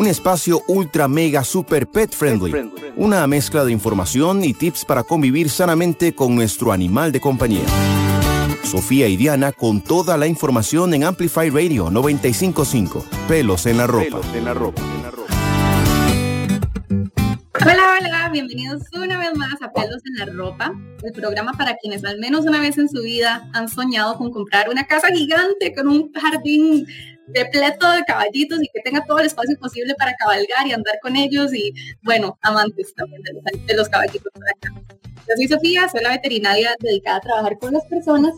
un espacio ultra mega super pet friendly, una mezcla de información y tips para convivir sanamente con nuestro animal de compañía. Sofía y Diana con toda la información en Amplify Radio 955. Pelos en la ropa. en la ropa. Hola, hola, bienvenidos una vez más a Pelos en la Ropa, el programa para quienes al menos una vez en su vida han soñado con comprar una casa gigante con un jardín repleto de caballitos y que tenga todo el espacio posible para cabalgar y andar con ellos y, bueno, amantes también de los, de los caballitos. Yo soy Sofía, soy la veterinaria dedicada a trabajar con las personas.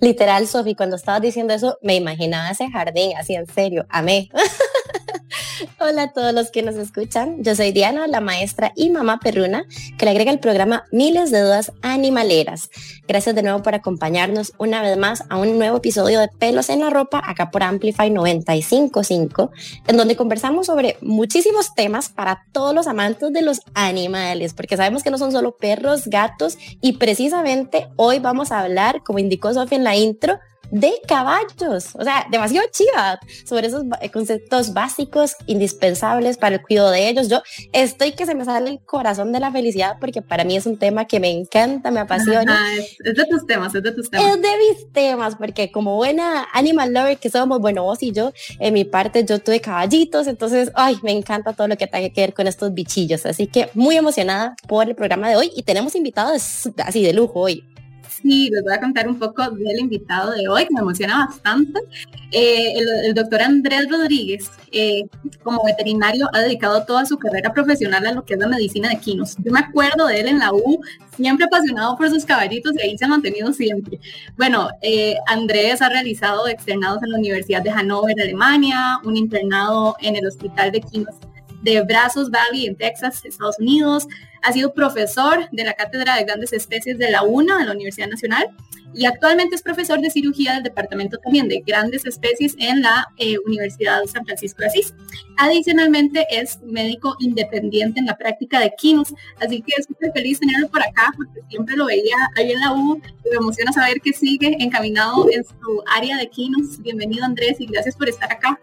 Literal, Sofía, cuando estabas diciendo eso, me imaginaba ese jardín, así en serio, amé. Hola a todos los que nos escuchan. Yo soy Diana, la maestra y mamá perruna, que le agrega el programa Miles de Dudas Animaleras. Gracias de nuevo por acompañarnos una vez más a un nuevo episodio de Pelos en la Ropa, acá por Amplify 955, en donde conversamos sobre muchísimos temas para todos los amantes de los animales, porque sabemos que no son solo perros, gatos, y precisamente hoy vamos a hablar, como indicó Sofía en la intro, de caballos, o sea, demasiado chiva sobre esos conceptos básicos, indispensables para el cuidado de ellos. Yo estoy que se me sale el corazón de la felicidad porque para mí es un tema que me encanta, me apasiona. es, de tus temas, es de tus temas. Es de mis temas, porque como buena animal lover que somos, bueno, vos y yo, en mi parte yo tuve caballitos, entonces, ay, me encanta todo lo que tenga que ver con estos bichillos. Así que muy emocionada por el programa de hoy y tenemos invitados así de lujo hoy. Sí, les voy a contar un poco del invitado de hoy, que me emociona bastante. Eh, el, doctor Andrés Rodríguez, eh, como veterinario, ha dedicado toda su carrera profesional a lo que es la medicina de quinos. Yo me acuerdo de él en la U, siempre apasionado por sus caballitos y ahí se ha mantenido siempre. Bueno, eh, Andrés ha realizado externados en la Universidad de Hannover, Alemania, un internado en el Hospital de Quinos de Brazos Valley en Texas, Estados Unidos. Ha sido profesor de la Cátedra de Grandes Especies de la UNA, de la Universidad Nacional, y actualmente es profesor de cirugía del Departamento también de Grandes Especies en la eh, Universidad de San Francisco de Asís. Adicionalmente es médico independiente en la práctica de quinos, así que es súper feliz tenerlo por acá porque siempre lo veía ahí en la U me emociona saber que sigue encaminado en su área de quinos. Bienvenido Andrés y gracias por estar acá.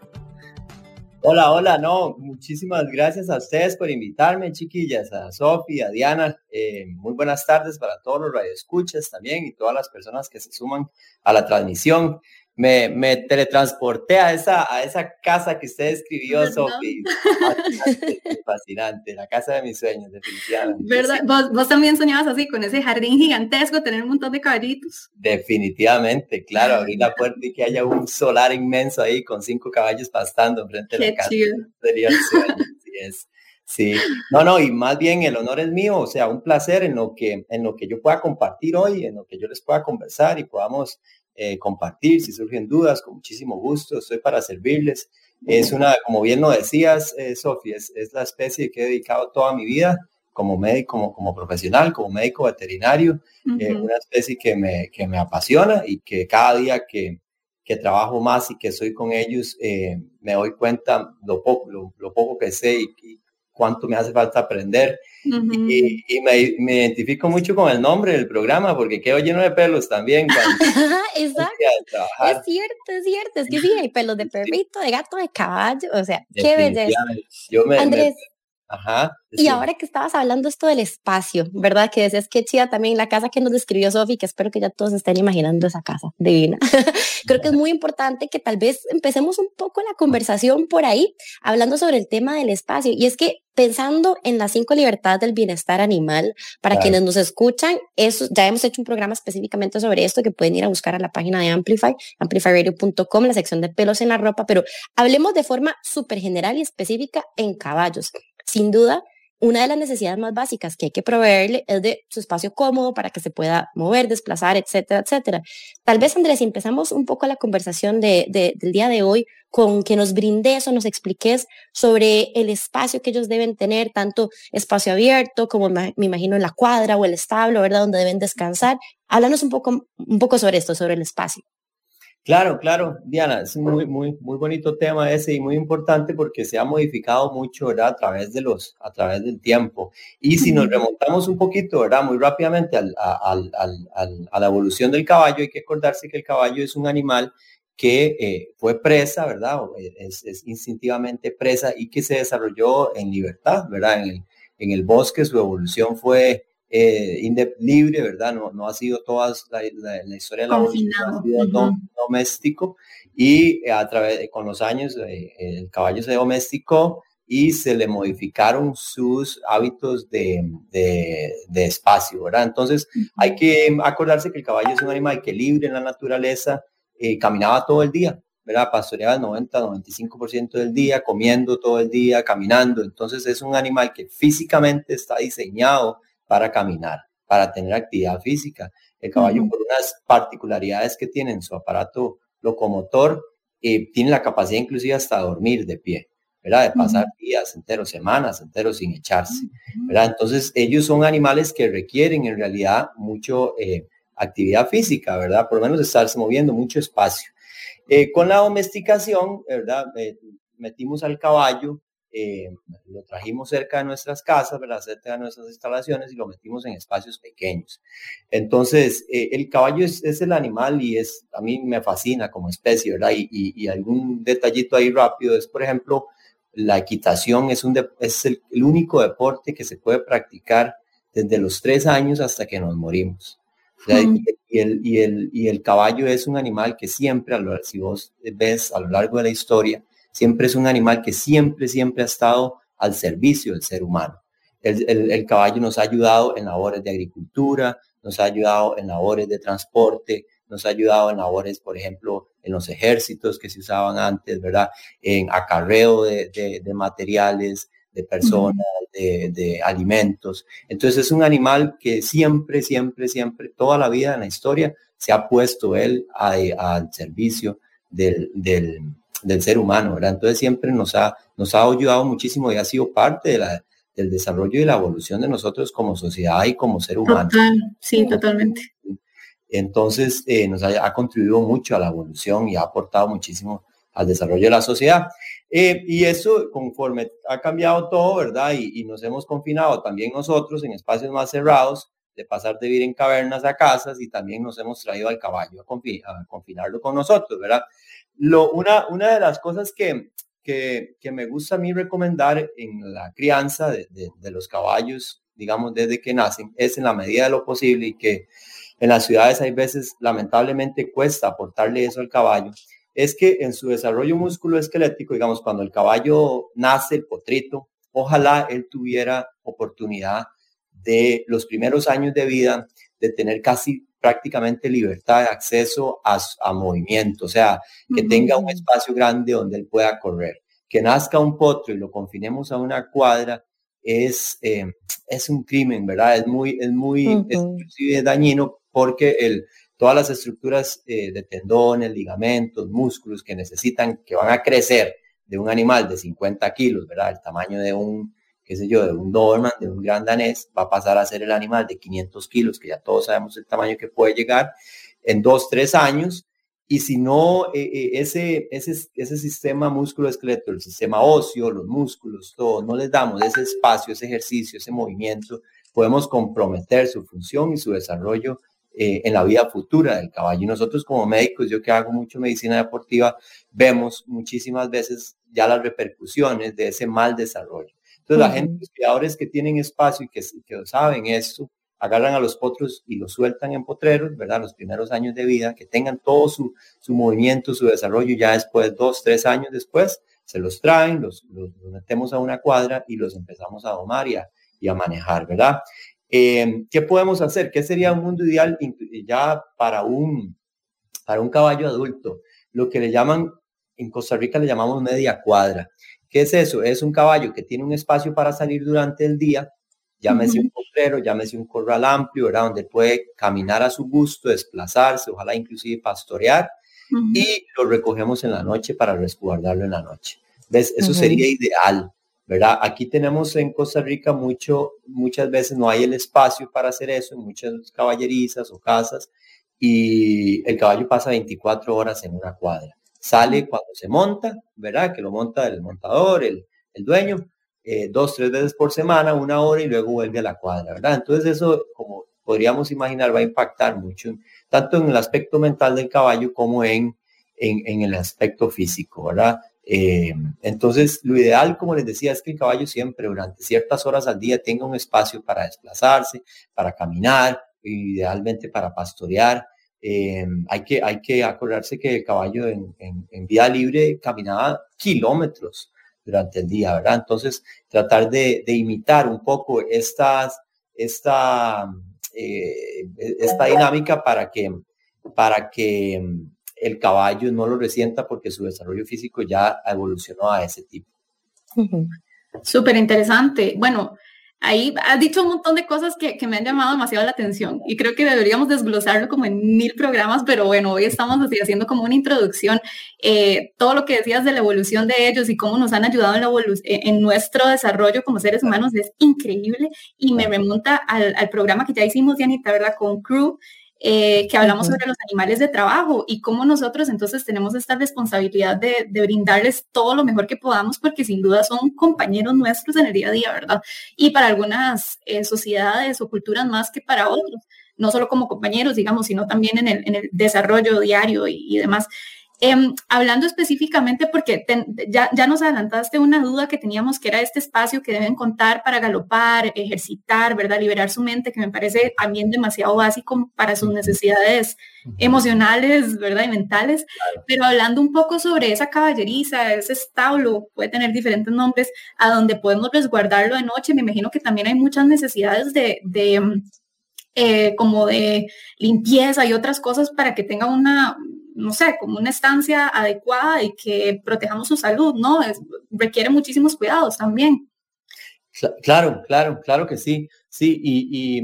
Hola, hola, no, muchísimas gracias a ustedes por invitarme, chiquillas, a Sofía, a Diana. Eh, muy buenas tardes para todos los radioescuchas también y todas las personas que se suman a la transmisión me, me teletransporté a esa, a esa casa que usted escribió, Sofi. Fascinante, la casa de mis sueños, definitivamente. ¿Verdad? ¿Vos, ¿Vos, también soñabas así, con ese jardín gigantesco, tener un montón de caballitos. Definitivamente, claro, abrir la puerta y que haya un solar inmenso ahí con cinco caballos pastando frente a la casa. Sería el sueño, sí es. Sí, no, no, y más bien el honor es mío, o sea, un placer en lo que, en lo que yo pueda compartir hoy, en lo que yo les pueda conversar y podamos eh, compartir, si surgen dudas, con muchísimo gusto, estoy para servirles. Es una, como bien lo decías, eh, Sofía, es, la especie que he dedicado toda mi vida como médico, como, como profesional, como médico veterinario, eh, una especie que me, que me apasiona y que cada día que, que trabajo más y que soy con ellos, me doy cuenta lo poco, lo, poco que sé y, cuánto me hace falta aprender. Y, me, me, identifico mucho con el nombre del programa porque quedo lleno de pelos también. Exacto. Es cierto, es cierto. Es que sí, hay pelos de perrito, de gato, de caballo. O sea, qué belleza. Yo me, Andrés, Ajá. Y ahora que estabas hablando esto del espacio, ¿verdad? Que decías que chida también la casa que nos describió Sofi, que espero que ya todos estén imaginando esa casa divina. Creo que es muy importante que tal vez empecemos un poco la conversación por ahí, hablando sobre el tema del espacio. Y es que pensando en las cinco libertades del bienestar animal, para quienes nos escuchan, eso, ya hemos hecho un programa específicamente sobre esto que pueden ir a buscar a la página de Amplify, amplifyradio.com, la sección de pelos en la ropa, pero hablemos de forma súper general y específica en caballos sin duda, una de las necesidades más básicas que hay que proveerle es de su espacio cómodo para que se pueda mover, desplazar, etcétera, etcétera. Tal vez, Andrés, empezamos un poco la conversación de, del día de hoy con que nos brindes o nos expliques sobre el espacio que ellos deben tener, tanto espacio abierto como me imagino la cuadra o el establo, ¿verdad? Donde deben descansar. Háblanos un poco, un poco sobre esto, sobre el espacio. Claro, claro, Diana, es un muy, muy, muy bonito tema ese y muy importante porque se ha modificado mucho, ¿verdad? A través de los, a través del tiempo. Y si nos remontamos un poquito, ¿verdad? Muy rápidamente al, al, al, a la evolución del caballo, hay que acordarse que el caballo es un animal que eh, fue presa, ¿verdad? Es, instintivamente presa y que se desarrolló en libertad, ¿verdad? En el, en el bosque su evolución fue eh, libre, ¿verdad? No, no ha sido toda la, historia de la evolución, ha sido doméstico y eh, a través con los años el caballo se domesticó y se le modificaron sus hábitos de, de, espacio, ¿verdad? Entonces hay que acordarse que el caballo es un animal que libre en la naturaleza, eh, caminaba todo el día, ¿verdad? Pastoreaba el 90, 95% del día, comiendo todo el día, caminando. Entonces es un animal que físicamente está diseñado para caminar, para tener actividad física. El caballo, por unas particularidades que tiene en su aparato locomotor, eh, tiene la capacidad inclusive hasta dormir de pie. ¿verdad? De pasar días enteros, semanas enteros sin echarse, ¿verdad? Entonces, ellos son animales que requieren en realidad mucho eh, actividad física, ¿verdad? Por lo menos estarse moviendo mucho espacio. Eh, con la domesticación, ¿verdad? Eh, metimos al caballo, eh, lo trajimos cerca de nuestras casas, ¿verdad? Cerca de nuestras instalaciones y lo metimos en espacios pequeños. Entonces, el caballo es, el animal y es, a mí me fascina como especie, ¿verdad? Y, y, algún detallito ahí rápido es, por ejemplo, la equitación es, un es el único deporte que se puede practicar desde los tres años hasta que nos morimos y, el, y, el, y el caballo es un animal que siempre, si vos ves a lo largo de la historia, siempre es un animal que siempre, siempre ha estado al servicio del ser humano. El, el, caballo nos ha ayudado en labores de agricultura, nos ha ayudado en labores de transporte, nos ha ayudado en labores, por ejemplo, en los ejércitos que se usaban antes, ¿verdad? En acarreo de, de, de materiales, de personas, de, alimentos. Entonces es un animal que siempre, siempre, siempre, toda la vida en la historia se ha puesto él al servicio del, del, ser humano, ¿verdad? Entonces siempre nos ha, nos ha ayudado muchísimo y ha sido parte de la, del desarrollo y la evolución de nosotros como sociedad y como ser humano. Total, sí, totalmente. Entonces eh, nos ha, ha, contribuido mucho a la evolución y ha aportado muchísimo al desarrollo de la sociedad. Eh, y eso, conforme ha cambiado todo, ¿verdad? Y, nos hemos confinado también nosotros en espacios más cerrados, de pasar de vivir en cavernas a casas y también nos hemos traído al caballo a, confinarlo con nosotros, ¿verdad? Una, una de las cosas que, que, que, me gusta a mí recomendar en la crianza de, de, los caballos, digamos, desde que nacen, es en la medida de lo posible y que en las ciudades hay veces lamentablemente cuesta aportarle eso al caballo, es que en su desarrollo musculoesquelético, digamos, cuando el caballo nace, el potrito, ojalá él tuviera oportunidad de los primeros años de vida de tener casi prácticamente libertad de acceso a, movimiento, o sea, que tenga un espacio grande donde él pueda correr. Que nazca un potro y lo confinemos a una cuadra es, eh, es un crimen, ¿verdad? Es muy, es muy dañino porque el, todas las estructuras eh, de tendones, ligamentos, músculos que necesitan, que van a crecer de un animal de 50 kilos, ¿verdad? El tamaño de un, qué sé yo, de un Doberman, de un gran danés, va a pasar a ser el animal de 500 kilos, que ya todos sabemos el tamaño que puede llegar en dos, tres años. Y si no, eh, eh, ese, ese, ese sistema músculo-esqueleto, el sistema óseo, los músculos, todo, no les damos ese espacio, ese ejercicio, ese movimiento, podemos comprometer su función y su desarrollo eh, en la vida futura del caballo. Y nosotros como médicos, yo que hago mucho medicina deportiva, vemos muchísimas veces ya las repercusiones de ese mal desarrollo. Entonces, la gente, los criadores que tienen espacio y que, que saben esto, agarran a los potros y los sueltan en potreros, ¿verdad? Los primeros años de vida, que tengan todo su, su movimiento, su desarrollo, ya después, dos, tres años después, se los traen, los, los, metemos a una cuadra y los empezamos a domar y a, y a manejar, ¿verdad? Em, ¿Qué podemos hacer? ¿Qué sería un mundo ideal ya para un, para un caballo adulto? Lo que le llaman, en Costa Rica le llamamos media cuadra. ¿Qué es eso? Es un caballo que tiene un espacio para salir durante el día, llámese un potrero, llámese un corral amplio, ¿verdad? Donde puede caminar a su gusto, desplazarse, ojalá inclusive pastorear, y lo recogemos en la noche para resguardarlo en la noche. ¿Ves? Eso sería ideal. ¿verdad? Aquí tenemos en Costa Rica mucho, muchas veces no hay el espacio para hacer eso en muchas caballerizas o casas y el caballo pasa 24 horas en una cuadra. Sale cuando se monta, ¿verdad? Que lo monta el montador, el, el dueño, eh, dos, tres veces por semana, una hora y luego vuelve a la cuadra, ¿verdad? Entonces eso, como podríamos imaginar, va a impactar mucho, tanto en el aspecto mental del caballo como en en, el aspecto físico, ¿verdad? Eh, entonces, lo ideal, como les decía, es que el caballo siempre durante ciertas horas al día tenga un espacio para desplazarse, para caminar, idealmente para pastorear. Eh, hay, que, hay que acordarse que el caballo en, vía libre caminaba kilómetros durante el día, ¿verdad? Entonces, tratar de, imitar un poco estas, esta, eh, esta dinámica para que, para que el caballo no lo resienta porque su desarrollo físico ya evolucionó a ese tipo. Súper interesante. Bueno, ahí has dicho un montón de cosas que, me han llamado demasiado la atención y creo que deberíamos desglosarlo como en mil programas, pero bueno, hoy estamos así haciendo como una introducción. Eh, todo lo que decías de la evolución de ellos y cómo nos han ayudado en, la en nuestro desarrollo como seres humanos es increíble y me remonta al, al programa que ya hicimos, Dianita, ¿verdad? Con Crew, eh, que hablamos sobre los animales de trabajo y cómo nosotros entonces tenemos esta responsabilidad de, brindarles todo lo mejor que podamos porque sin duda son compañeros nuestros en el día a día, ¿verdad? Y para algunas eh, sociedades o culturas más que para otros, no solo como compañeros, digamos, sino también en el, desarrollo diario y demás. Em, hablando específicamente, porque ya, ya, nos adelantaste una duda que teníamos, que era este espacio que deben contar para galopar, ejercitar, ¿verdad? Liberar su mente, que me parece también demasiado básico para sus necesidades emocionales, ¿verdad? Y mentales. Pero hablando un poco sobre esa caballeriza, ese establo, puede tener diferentes nombres, a donde podemos resguardarlo de noche, me imagino que también hay muchas necesidades de, de eh, como de limpieza y otras cosas para que tenga una, no sé, como una estancia adecuada y que protejamos su salud, ¿no? requiere muchísimos cuidados también. Claro, claro, claro que sí, sí, y,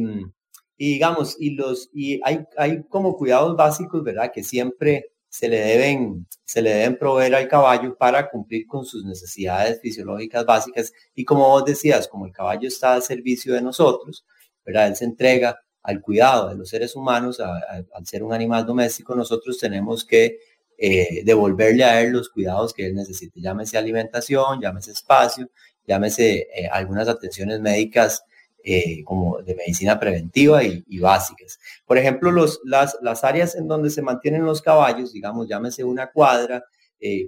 digamos, y los, y hay, hay como cuidados básicos, ¿verdad? Que siempre se le deben, se le deben proveer al caballo para cumplir con sus necesidades fisiológicas básicas. Y como vos decías, como el caballo está al servicio de nosotros, ¿verdad? Él se entrega al cuidado de los seres humanos, al ser un animal doméstico, nosotros tenemos que eh, devolverle a él los cuidados que él necesite, llámese alimentación, llámese espacio, llámese eh, algunas atenciones médicas eh, como de medicina preventiva y, básicas. Por ejemplo, los, las, las, áreas en donde se mantienen los caballos, digamos, llámese una cuadra,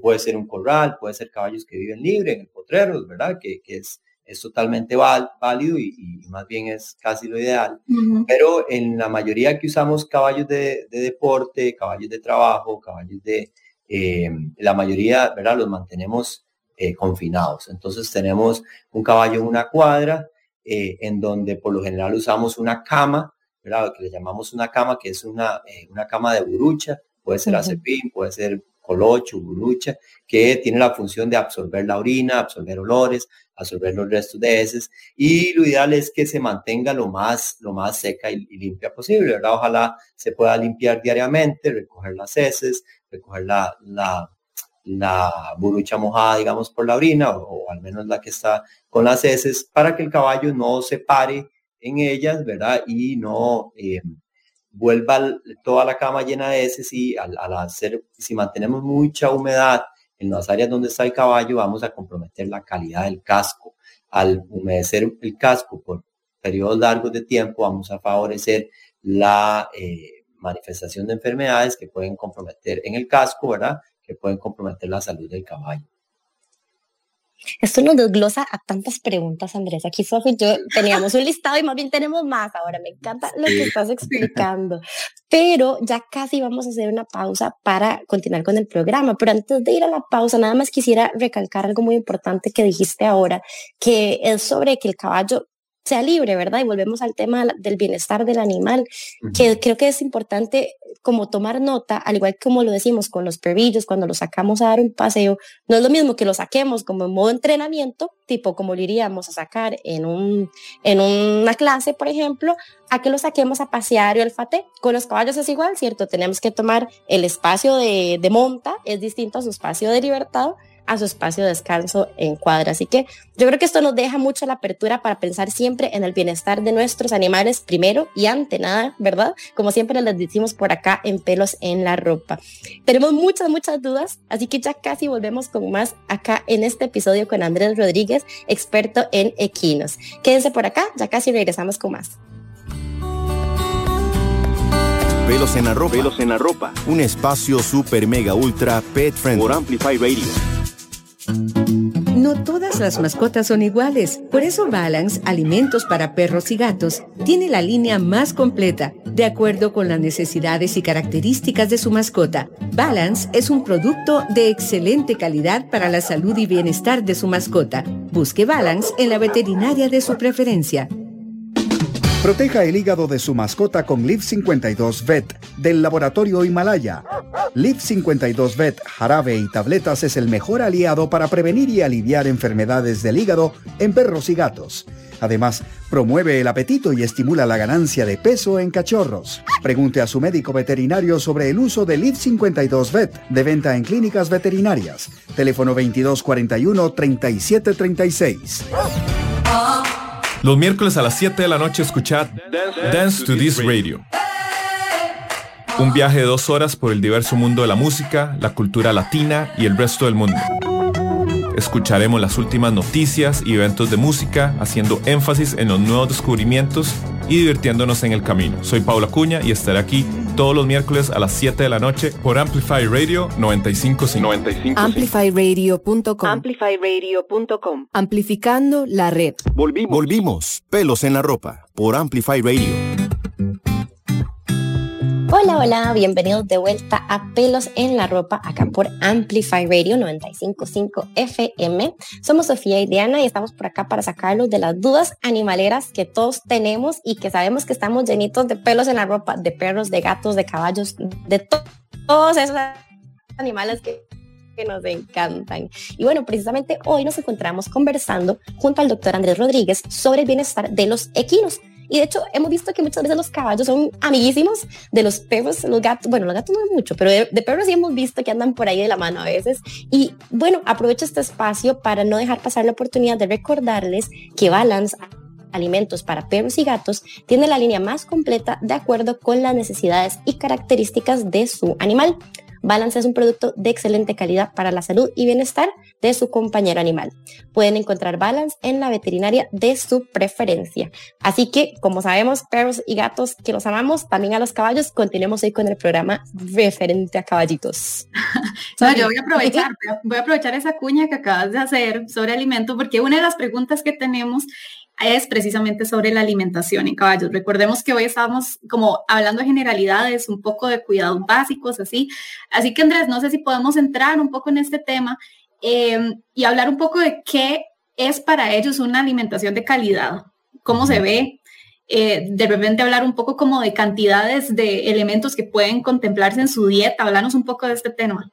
puede ser un corral, puede ser caballos que viven libre en el potrero, ¿verdad? Que, que es es totalmente válido y, más bien es casi lo ideal. Pero en la mayoría que usamos caballos de, deporte, caballos de trabajo, caballos de... Eh, la mayoría, ¿verdad? Los mantenemos eh, confinados. Entonces tenemos un caballo en una cuadra, eh, en donde por lo general usamos una cama, ¿verdad? que le llamamos una cama, que es una, una cama de burucha, puede ser acepín, puede ser colocho, burucha, que tiene la función de absorber la orina, absorber olores, absorber los restos de heces y lo ideal es que se mantenga lo más, lo más seca y, limpia posible, ¿verdad? Ojalá se pueda limpiar diariamente, recoger las heces, recoger la, la, la burucha mojada, digamos, por la orina o, al menos la que está con las heces para que el caballo no se pare en ellas, ¿verdad? Y no eh, vuelva toda la cama llena de heces y al, hacer, si mantenemos mucha humedad en las áreas donde está el caballo vamos a comprometer la calidad del casco. Al humedecer el casco por periodos largos de tiempo vamos a favorecer la eh, manifestación de enfermedades que pueden comprometer en el casco, ¿verdad? Que pueden comprometer la salud del caballo. Esto nos desglosa a tantas preguntas, Andrés. Aquí Sofi y yo teníamos un listado y más bien tenemos más. Ahora me encanta lo que estás explicando. Pero ya casi vamos a hacer una pausa para continuar con el programa. Pero antes de ir a la pausa, nada más quisiera recalcar algo muy importante que dijiste ahora, que es sobre que el caballo sea libre, ¿verdad? Y volvemos al tema del bienestar del animal, que creo que es importante como tomar nota, al igual que como lo decimos con los perrillos, cuando los sacamos a dar un paseo, no es lo mismo que lo saquemos como en modo entrenamiento, tipo como lo iríamos a sacar en, un, en una clase, por ejemplo, a que lo saquemos a pasear y olfate. Con los caballos es igual, ¿cierto? Tenemos que tomar el espacio de, de monta, es distinto a su espacio de libertad, a su espacio de descanso en cuadra. Así que yo creo que esto nos deja mucho la apertura para pensar siempre en el bienestar de nuestros animales primero y ante nada, ¿verdad? Como siempre les decimos por acá en pelos en la ropa. Tenemos muchas, muchas dudas, así que ya casi volvemos con más acá en este episodio con Andrés Rodríguez, experto en equinos. Quédense por acá, ya casi regresamos con más. Pelos en la ropa. Pelos en la ropa. Un espacio super mega ultra pet friendly. Por Amplify Radio. No todas las mascotas son iguales. Por eso Balance, alimentos para perros y gatos, tiene la línea más completa, de acuerdo con las necesidades y características de su mascota. Balance es un producto de excelente calidad para la salud y bienestar de su mascota. Busque Balance en la veterinaria de su preferencia. Proteja el hígado de su mascota con Liv 52 Vet del laboratorio Himalaya. Liv 52 Vet, jarabe y tabletas es el mejor aliado para prevenir y aliviar enfermedades del hígado en perros y gatos. Además, promueve el apetito y estimula la ganancia de peso en cachorros. Pregunte a su médico veterinario sobre el uso de Liv 52 Vet de venta en clínicas veterinarias. Teléfono 2241 3736. Los miércoles a las 7 de la noche escuchad Dance to This Radio. Un viaje de dos horas por el diverso mundo de la música, la cultura latina y el resto del mundo. Escucharemos las últimas noticias y eventos de música, haciendo énfasis en los nuevos descubrimientos y divirtiéndonos en el camino. Soy Paula Cuña y estaré aquí todos los miércoles a las 7 de la noche por Amplify Radio 955. Amplifyradio.com. Amplifyradio.com. Amplificando la red. Volvimos. Volvimos. Pelos en la ropa por Amplify Radio. Hola, hola, bienvenidos de vuelta a Pelos en la Ropa, acá por Amplify Radio 955 FM. Somos Sofía y Diana y estamos por acá para sacarlos de las dudas animaleras que todos tenemos y que sabemos que estamos llenitos de pelos en la ropa, de perros, de gatos, de caballos, de todos esos animales que que nos encantan. Y bueno, precisamente hoy nos encontramos conversando junto al doctor Andrés Rodríguez sobre el bienestar de los equinos. Y de hecho, hemos visto que muchas veces los caballos son amiguísimos de los perros, los gatos, bueno, los gatos no mucho, pero de, perros sí hemos visto que andan por ahí de la mano a veces. Y bueno, aprovecho este espacio para no dejar pasar la oportunidad de recordarles que Balance alimentos para perros y gatos tiene la línea más completa de acuerdo con las necesidades y características de su animal. Balance es un producto de excelente calidad para la salud y bienestar de su compañero animal. Pueden encontrar Balance en la veterinaria de su preferencia. Así que, como sabemos, perros y gatos que los amamos, también a los caballos, continuemos hoy con el programa referente a caballitos. yo voy a aprovechar, voy a aprovechar esa cuña que acabas de hacer sobre alimento, porque una de las preguntas que tenemos es precisamente sobre la alimentación en caballos. Recordemos que hoy estamos como hablando de generalidades, un poco de cuidados básicos, así. Así que Andrés, no sé si podemos entrar un poco en este tema em, y hablar un poco de qué es para ellos una alimentación de calidad, cómo se ve, eh, de repente hablar un poco como de cantidades de elementos que pueden contemplarse en su dieta, hablarnos un poco de este tema.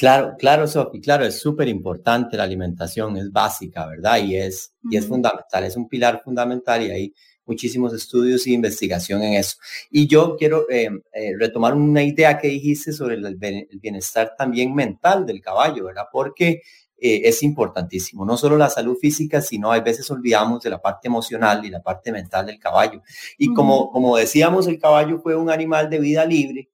Claro, claro, Sofi, claro, es súper importante la alimentación, es básica, ¿verdad? Y es, y es fundamental, es un pilar fundamental y hay muchísimos estudios e investigación en eso. Y yo quiero eh, eh, retomar una idea que dijiste sobre el, bienestar también mental del caballo, ¿verdad? Porque eh, es importantísimo, no solo la salud física, sino a veces olvidamos de la parte emocional y la parte mental del caballo. Y como, como decíamos, el caballo fue un animal de vida libre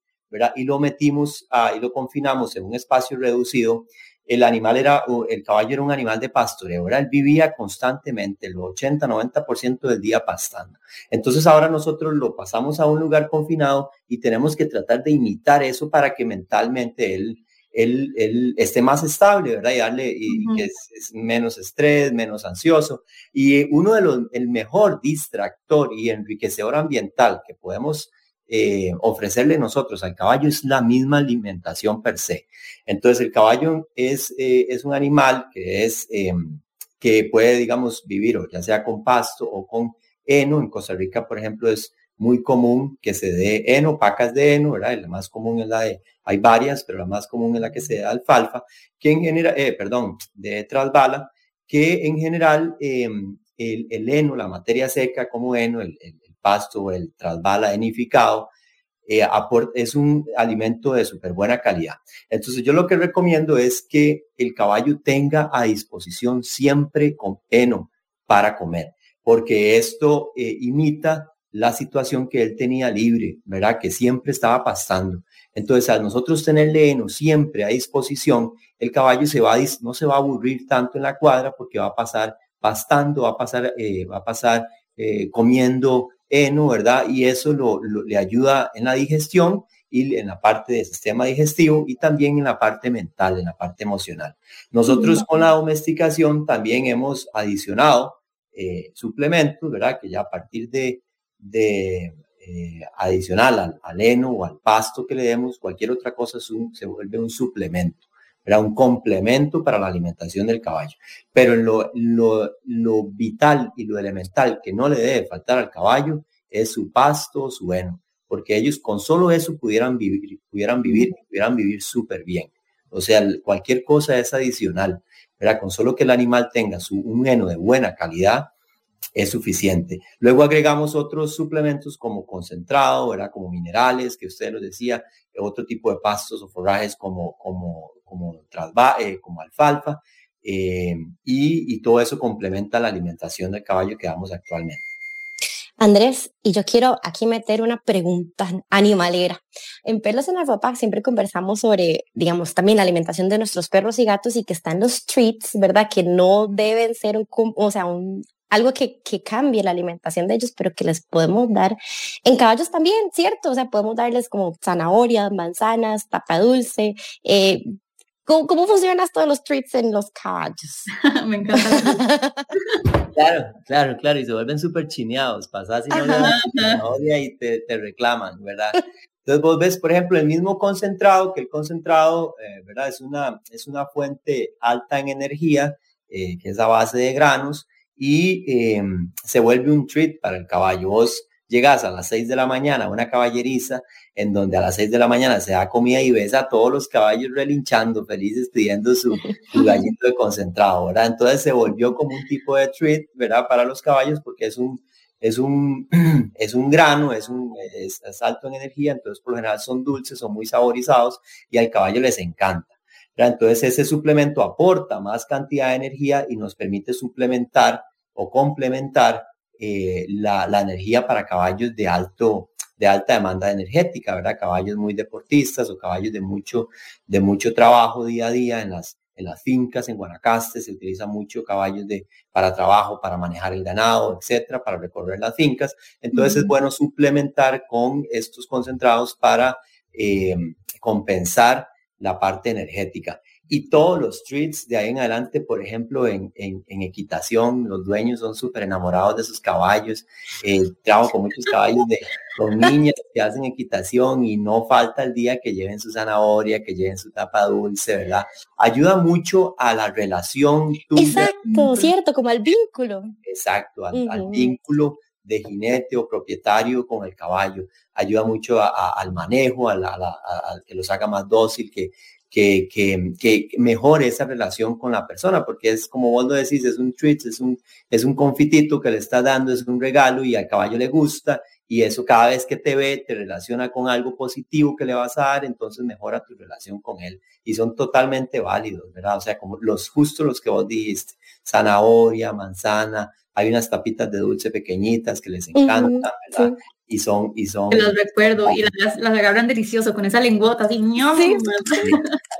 y lo metimos y lo confinamos en un espacio reducido. El animal era, el caballo era un animal de pastoreo, ¿verdad? Él vivía constantemente, el 80-90% del día pastando. Entonces ahora nosotros lo pasamos a un lugar confinado y tenemos que tratar de imitar eso para que mentalmente él, él, esté más estable, ¿verdad? Y darle, y, que es, menos estrés, menos ansioso. Y uno de los, el mejor distractor y enriquecedor ambiental que podemos eh, ofrecerle nosotros al caballo es la misma alimentación per se. Entonces el caballo es, eh, es un animal que, es, eh, que puede, digamos, vivir ya sea con pasto o con heno. En Costa Rica, por ejemplo, es muy común que se dé heno, pacas de heno, ¿verdad? la más común es la de, hay varias, pero la más común es la que se da alfalfa, que en general, perdón, de trasbala, que en general el, el, heno, la materia seca como heno, el, el pasto el trasbala enificado, eh, es un alimento de súper buena calidad. Entonces yo lo que recomiendo es que el caballo tenga a disposición siempre con heno para comer, porque esto eh, imita la situación que él tenía libre, ¿verdad? Que siempre estaba pastando. Entonces, al nosotros tenerle heno siempre a disposición, el caballo se va no se va a aburrir tanto en la cuadra porque va a pasar pastando, va a pasar, eh, va a pasar comiendo heno, ¿verdad? Y eso lo, le ayuda en la digestión y en la parte del sistema digestivo y también en la parte mental, en la parte emocional. Nosotros con la domesticación también hemos adicionado eh, suplementos, ¿verdad? Que ya a partir de, de eh, adicional al, heno o al pasto que le demos, cualquier otra cosa se vuelve un suplemento, era un complemento para la alimentación del caballo. Pero lo, lo, lo, vital y lo elemental que no le debe faltar al caballo es su pasto, su heno, porque ellos con solo eso pudieran vivir, pudieran vivir, pudieran vivir súper bien. O sea, cualquier cosa es adicional, ¿verdad? Con solo que el animal tenga su, un heno de buena calidad, es suficiente. Luego agregamos otros suplementos como concentrado, ¿verdad? Como minerales, que usted lo decía, otro tipo de pastos o forrajes como, como, como, eh, como alfalfa, eh, y, y, todo eso complementa la alimentación del caballo que damos actualmente. Andrés, y yo quiero aquí meter una pregunta animalera. En Perros en Alfapac siempre conversamos sobre, digamos, también la alimentación de nuestros perros y gatos y que están los treats, ¿verdad? Que no deben ser un, o sea, un, algo que, que, cambie la alimentación de ellos, pero que les podemos dar en caballos también, ¿cierto? O sea, podemos darles como zanahorias, manzanas, papa dulce. Eh, ¿cómo, ¿Cómo funcionan todos los treats en los caballos? Me encanta. claro, claro, claro, y se vuelven súper chineados, pasas y no le zanahoria y te, te, reclaman, ¿verdad? Entonces vos ves, por ejemplo, el mismo concentrado, que el concentrado, eh, ¿verdad? Es una, es una fuente alta en energía, eh, que es a base de granos, y em, se vuelve un treat para el caballo. Vos llegas a las 6 de la mañana a una caballeriza en donde a las 6 de la mañana se da comida y ves a todos los caballos relinchando, felices pidiendo su, su gallito de concentrado, ¿verdad? Entonces se volvió como un tipo de treat, ¿verdad? Para los caballos porque es un, es un, es un grano, es, un, es, es alto en energía, entonces por lo general son dulces, son muy saborizados y al caballo les encanta. Entonces ese suplemento aporta más cantidad de energía y nos permite suplementar o complementar eh, la, energía para caballos de, alto, de alta demanda energética, ¿verdad? Caballos muy deportistas o caballos de mucho, de mucho trabajo día a día en las, en las fincas, en Guanacaste, se utiliza mucho caballos de, para trabajo, para manejar el ganado, etcétera, para recorrer las fincas. Entonces es bueno suplementar con estos concentrados para eh, compensar la parte energética. Y todos los streets de ahí en adelante, por ejemplo, en, en, equitación, los dueños son súper enamorados de sus caballos. Eh, trabajo con muchos caballos de con niñas que hacen equitación y no falta el día que lleven su zanahoria, que lleven su tapa dulce, ¿verdad? Ayuda mucho a la relación. Exacto, cierto, como al vínculo. Exacto, al, vínculo de jinete o propietario con el caballo. Ayuda mucho al manejo, al que los haga más dócil, que, que, que, que, mejore esa relación con la persona, porque es como vos lo decís, es un treat, es un, es un confitito que le está dando, es un regalo y al caballo le gusta y eso cada vez que te ve te relaciona con algo positivo que le vas a dar, entonces mejora tu relación con él y son totalmente válidos, ¿verdad? O sea, como los justos los que vos dijiste, zanahoria, manzana, hay unas tapitas de dulce pequeñitas que les encantan, ¿verdad? Y son y son los recuerdo y las, las agarran delicioso con esa lengüota así sí.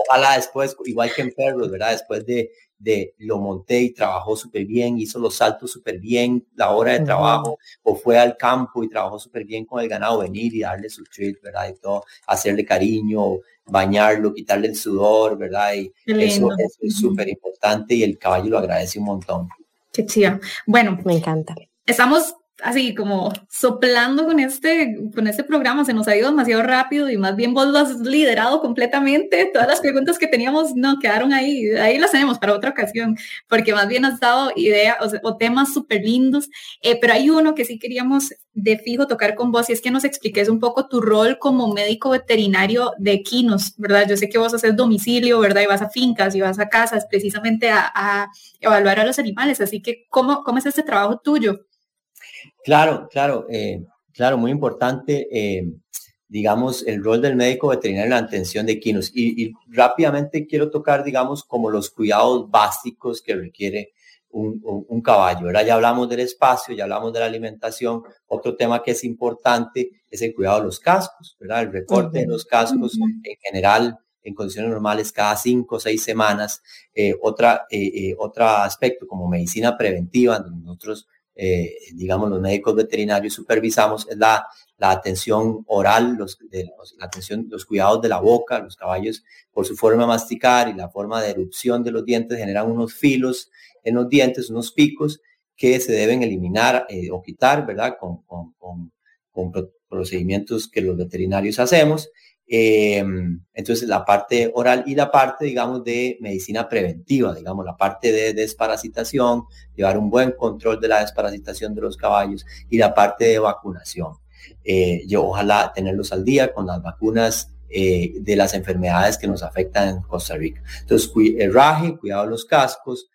ojalá después igual que en perros verdad después de de lo monté y trabajó súper bien hizo los saltos súper bien la hora de trabajo o fue al campo y trabajó súper bien con el ganado venir y darle su treat verdad y todo hacerle cariño bañarlo quitarle el sudor verdad y eso, es súper importante y el caballo lo agradece un montón. Qué chida bueno me encanta. estamos así como soplando con este, con este programa, se nos ha ido demasiado rápido y más bien vos lo has liderado completamente. Todas las preguntas que teníamos no quedaron ahí, ahí las tenemos para otra ocasión, porque más bien has dado ideas o, temas súper lindos, eh, pero hay uno que sí queríamos de fijo tocar con vos y es que nos expliques un poco tu rol como médico veterinario de equinos, ¿verdad? Yo sé que vos haces domicilio, ¿verdad? Y vas a fincas y vas a casas precisamente a, a evaluar a los animales, así que ¿cómo, cómo es este trabajo tuyo? Claro, claro, eh, claro, muy importante, eh, digamos, el rol del médico veterinario en la atención de equinos. Y, rápidamente quiero tocar, digamos, como los cuidados básicos que requiere un, caballo. Ahora ya hablamos del espacio, ya hablamos de la alimentación. Otro tema que es importante es el cuidado de los cascos, ¿verdad? El recorte de los cascos en general en condiciones normales cada cinco o seis semanas. Eh, otra, otro aspecto como medicina preventiva, donde nosotros digamos, los médicos veterinarios supervisamos es la, la atención oral, los, la atención, los cuidados de la boca. Los caballos, por su forma de masticar y la forma de erupción de los dientes, generan unos filos en los dientes, unos picos que se deben eliminar o quitar, ¿verdad? Con, con procedimientos que los veterinarios hacemos. Em, entonces, la parte oral y la parte, digamos, de medicina preventiva, digamos, la parte de desparasitación, llevar un buen control de la desparasitación de los caballos y la parte de vacunación. Eh, yo ojalá tenerlos al día con las vacunas eh, de las enfermedades que nos afectan en Costa Rica. Entonces, el raje, cuidado de los cascos,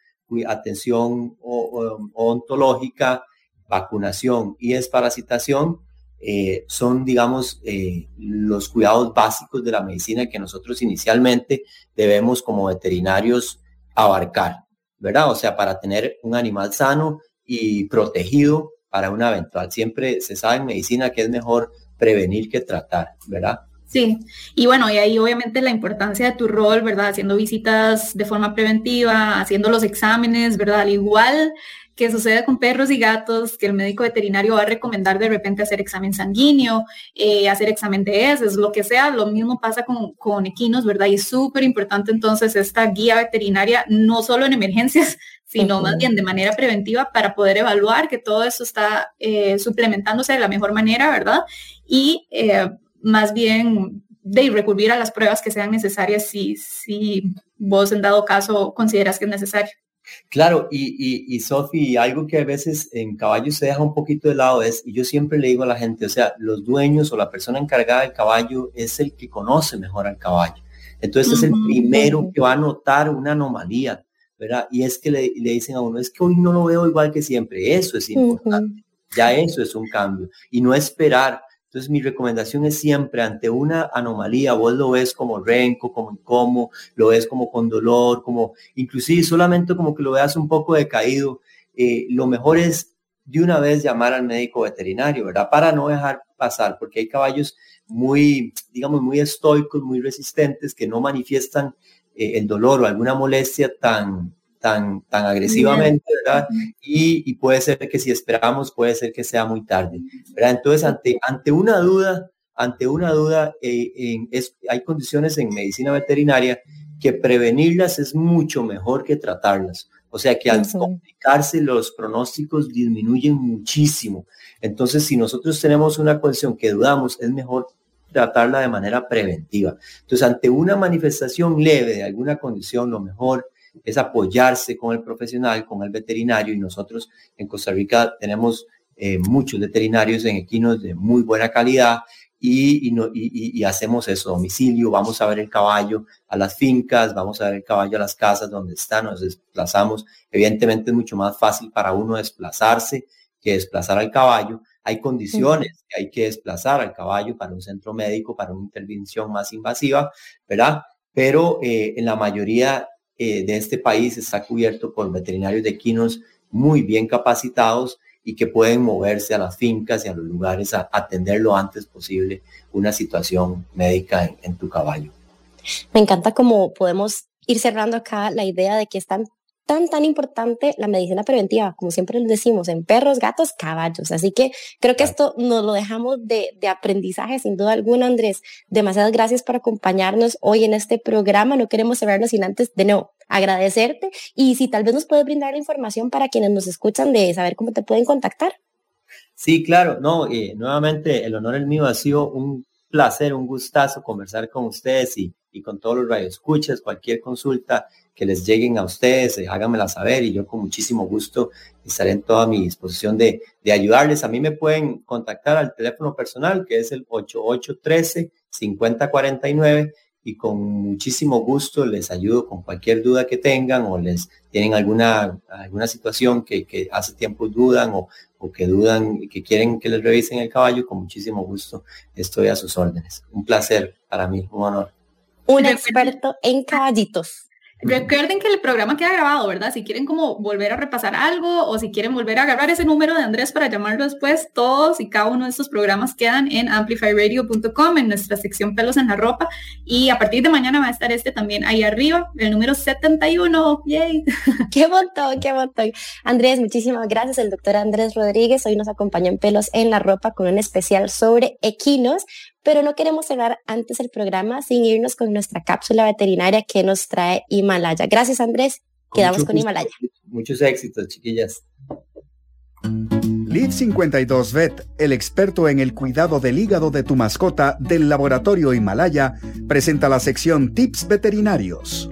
atención ontológica, vacunación y desparasitación eh, son, digamos, eh, los cuidados básicos de la medicina que nosotros inicialmente debemos como veterinarios abarcar, ¿verdad? O sea, para tener un animal sano y protegido para una eventual. Siempre se sabe en medicina que es mejor prevenir que tratar, ¿verdad? Sí, y bueno, y ahí obviamente la importancia de tu rol, ¿verdad? Haciendo visitas de forma preventiva, haciendo los exámenes, ¿verdad? Al igual que sucede con perros y gatos, que el médico veterinario va a recomendar de repente hacer examen sanguíneo, eh, hacer examen de heces, lo que sea, lo mismo pasa con, con equinos, ¿verdad? Y es súper importante entonces esta guía veterinaria, no solo en emergencias, sino más bien de manera preventiva para poder evaluar que todo eso está eh, suplementándose de la mejor manera, ¿verdad? Y eh, más bien de recurrir a las pruebas que sean necesarias si, si vos en dado caso consideras que es necesario. Claro, y, y, y Sofi, algo que a veces en caballo se deja un poquito de lado es, y yo siempre le digo a la gente, o sea, los dueños o la persona encargada del caballo es el que conoce mejor al caballo. Entonces es el primero que va a notar una anomalía, ¿verdad? Y es que le, le, dicen a uno, es que hoy no lo veo igual que siempre, eso es importante, ya eso es un cambio. Y no esperar, entonces mi recomendación es siempre ante una anomalía, vos lo ves como renco, como incómodo, lo ves como con dolor, como inclusive solamente como que lo veas un poco decaído, eh, lo mejor es de una vez llamar al médico veterinario, ¿verdad? Para no dejar pasar, porque hay caballos muy, digamos, muy estoicos, muy resistentes, que no manifiestan eh, el dolor o alguna molestia tan, tan, tan agresivamente, ¿verdad? Y, puede ser que si esperamos, puede ser que sea muy tarde, ¿verdad? Entonces, ante, ante una duda, ante una duda, eh, es, hay condiciones en medicina veterinaria que prevenirlas es mucho mejor que tratarlas. O sea que al complicarse los pronósticos disminuyen muchísimo. Entonces, si nosotros tenemos una condición que dudamos, es mejor tratarla de manera preventiva. Entonces, ante una manifestación leve de alguna condición, lo mejor es apoyarse con el profesional, con el veterinario y nosotros en Costa Rica tenemos eh, muchos veterinarios en equinos de muy buena calidad y, hacemos eso, domicilio, vamos a ver el caballo a las fincas, vamos a ver el caballo a las casas donde están, nos desplazamos. Evidentemente es mucho más fácil para uno desplazarse que desplazar al caballo. Hay condiciones que hay que desplazar al caballo para un centro médico, para una intervención más invasiva, ¿verdad? Pero eh, en la mayoría eh, de este país está cubierto por veterinarios de equinos muy bien capacitados y que pueden moverse a las fincas y a los lugares a atender lo antes posible una situación médica en, tu caballo. Me encanta cómo podemos ir cerrando acá la idea de que están tan, tan importante la medicina preventiva, como siempre les decimos, en perros, gatos, caballos. Así que creo que esto nos lo dejamos de, de, aprendizaje, sin duda alguna, Andrés. Demasiadas gracias por acompañarnos hoy en este programa. No queremos cerrarlo sin antes, de nuevo, agradecerte y si tal vez nos puedes brindar la información para quienes nos escuchan de saber cómo te pueden contactar. Sí, claro, no, eh, nuevamente el honor es mío, ha sido un placer, un gustazo conversar con ustedes y, y con todos los radioescuchas, cualquier consulta que les lleguen a ustedes, eh, háganmela saber y yo con muchísimo gusto estaré en toda mi disposición de, de ayudarles. A mí me pueden contactar al teléfono personal que es el 8813-5049 y con muchísimo gusto les ayudo con cualquier duda que tengan o les tienen alguna, alguna situación que, que hace tiempo dudan o, o que dudan y que quieren que les revisen el caballo, con muchísimo gusto estoy a sus órdenes. Un placer para mí, un honor. Un experto en caballitos. Recuerden que el programa queda grabado, ¿verdad? Si quieren como volver a repasar algo o si quieren volver a agarrar ese número de Andrés para llamarlo después, todos y cada uno de estos programas quedan en amplifyradio.com en nuestra sección pelos en la ropa y a partir de mañana va a estar este también ahí arriba, el número 71. ¡Yay! ¡Qué montón, qué montón! Andrés, muchísimas gracias. El doctor Andrés Rodríguez hoy nos acompañó en pelos en la ropa con un especial sobre equinos pero no queremos cerrar antes el programa sin irnos con nuestra cápsula veterinaria que nos trae Himalaya. Gracias, Andrés. Quedamos con Himalaya. Muchos éxitos, chiquillas. Live 52 Vet, el experto en el cuidado del hígado de tu mascota del laboratorio Himalaya, presenta la sección Tips Veterinarios.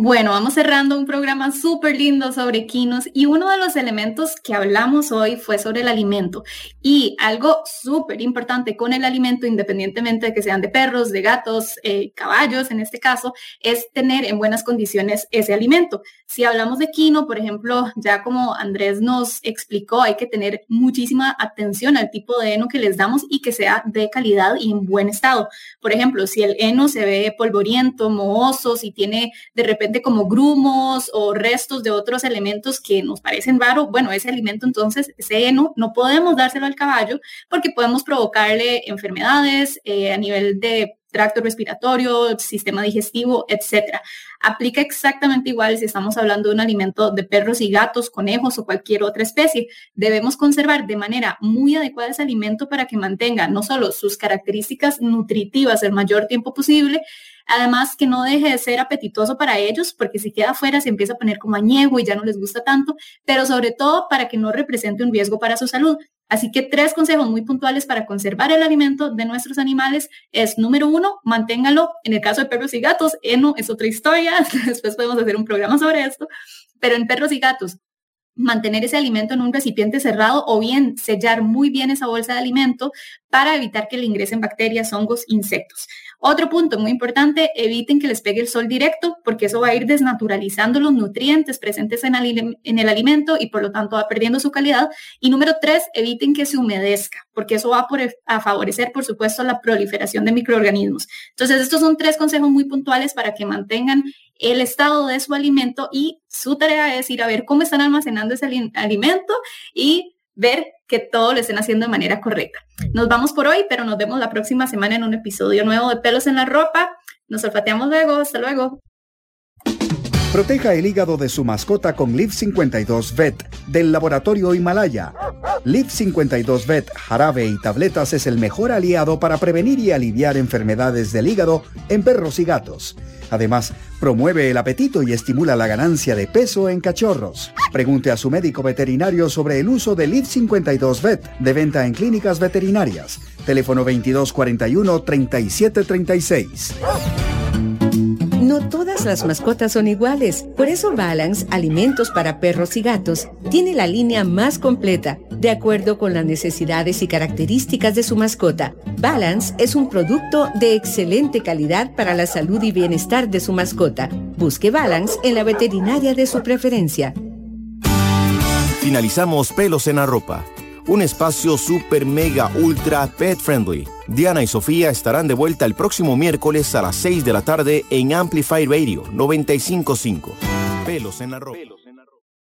Bueno, vamos cerrando un programa súper lindo sobre quinos y uno de los elementos que hablamos hoy fue sobre el alimento. Y algo súper importante con el alimento, independientemente de que sean de perros, de gatos, eh, caballos en este caso, es tener en buenas condiciones ese alimento. Si hablamos de quino, por ejemplo, ya como Andrés nos explicó, hay que tener muchísima atención al tipo de heno que les damos y que sea de calidad y en buen estado. Por ejemplo, si el heno se ve polvoriento, mohoso, si tiene de repente como grumos o restos de otros elementos que nos parecen raros, bueno, ese alimento entonces, ese heno, no podemos dárselo al caballo porque podemos provocarle enfermedades eh, a nivel de tracto respiratorio, sistema digestivo, etcétera. Aplica exactamente igual si estamos hablando de un alimento de perros y gatos, conejos o cualquier otra especie. Debemos conservar de manera muy adecuada ese alimento para que mantenga no solo sus características nutritivas el mayor tiempo posible, Además, que no deje de ser apetitoso para ellos, porque si queda afuera se empieza a poner como añejo y ya no les gusta tanto, pero sobre todo para que no represente un riesgo para su salud. Así que tres consejos muy puntuales para conservar el alimento de nuestros animales es, número uno, manténgalo, en el caso de perros y gatos, no es otra historia, después podemos hacer un programa sobre esto, pero en perros y gatos, mantener ese alimento en un recipiente cerrado o bien sellar muy bien esa bolsa de alimento para evitar que le ingresen bacterias, hongos, insectos. Otro punto muy importante, eviten que les pegue el sol directo porque eso va a ir desnaturalizando los nutrientes presentes en el, alimento y por lo tanto va perdiendo su calidad. Y número tres, eviten que se humedezca porque eso va a favorecer, por supuesto, la proliferación de microorganismos. Entonces, estos son tres consejos muy puntuales para que mantengan el estado de su alimento y su tarea es ir a ver cómo están almacenando ese alimento y ver que todo lo estén haciendo de manera correcta. Nos vamos por hoy, pero nos vemos la próxima semana en un episodio nuevo de Pelos en la Ropa. Nos olfateamos luego. Hasta luego. Proteja el hígado de su mascota con Liv 52 Vet del laboratorio Himalaya. Liv 52 Vet, jarabe y tabletas es el mejor aliado para prevenir y aliviar enfermedades del hígado en perros y gatos. Además, promueve el apetito y estimula la ganancia de peso en cachorros. Pregunte a su médico veterinario sobre el uso de Liv 52 Vet de venta en clínicas veterinarias. Teléfono 2241 3736. No todas las mascotas son iguales. Por eso Balance, alimentos para perros y gatos, tiene la línea más completa, de acuerdo con las necesidades y características de su mascota. Balance es un producto de excelente calidad para la salud y bienestar de su mascota. Busque Balance en la veterinaria de su preferencia. Finalizamos pelos en la ropa un espacio super mega ultra pet friendly. Diana y Sofía estarán de vuelta el próximo miércoles a las 6 de la tarde en Amplify Radio 955. Pelos en la ropa.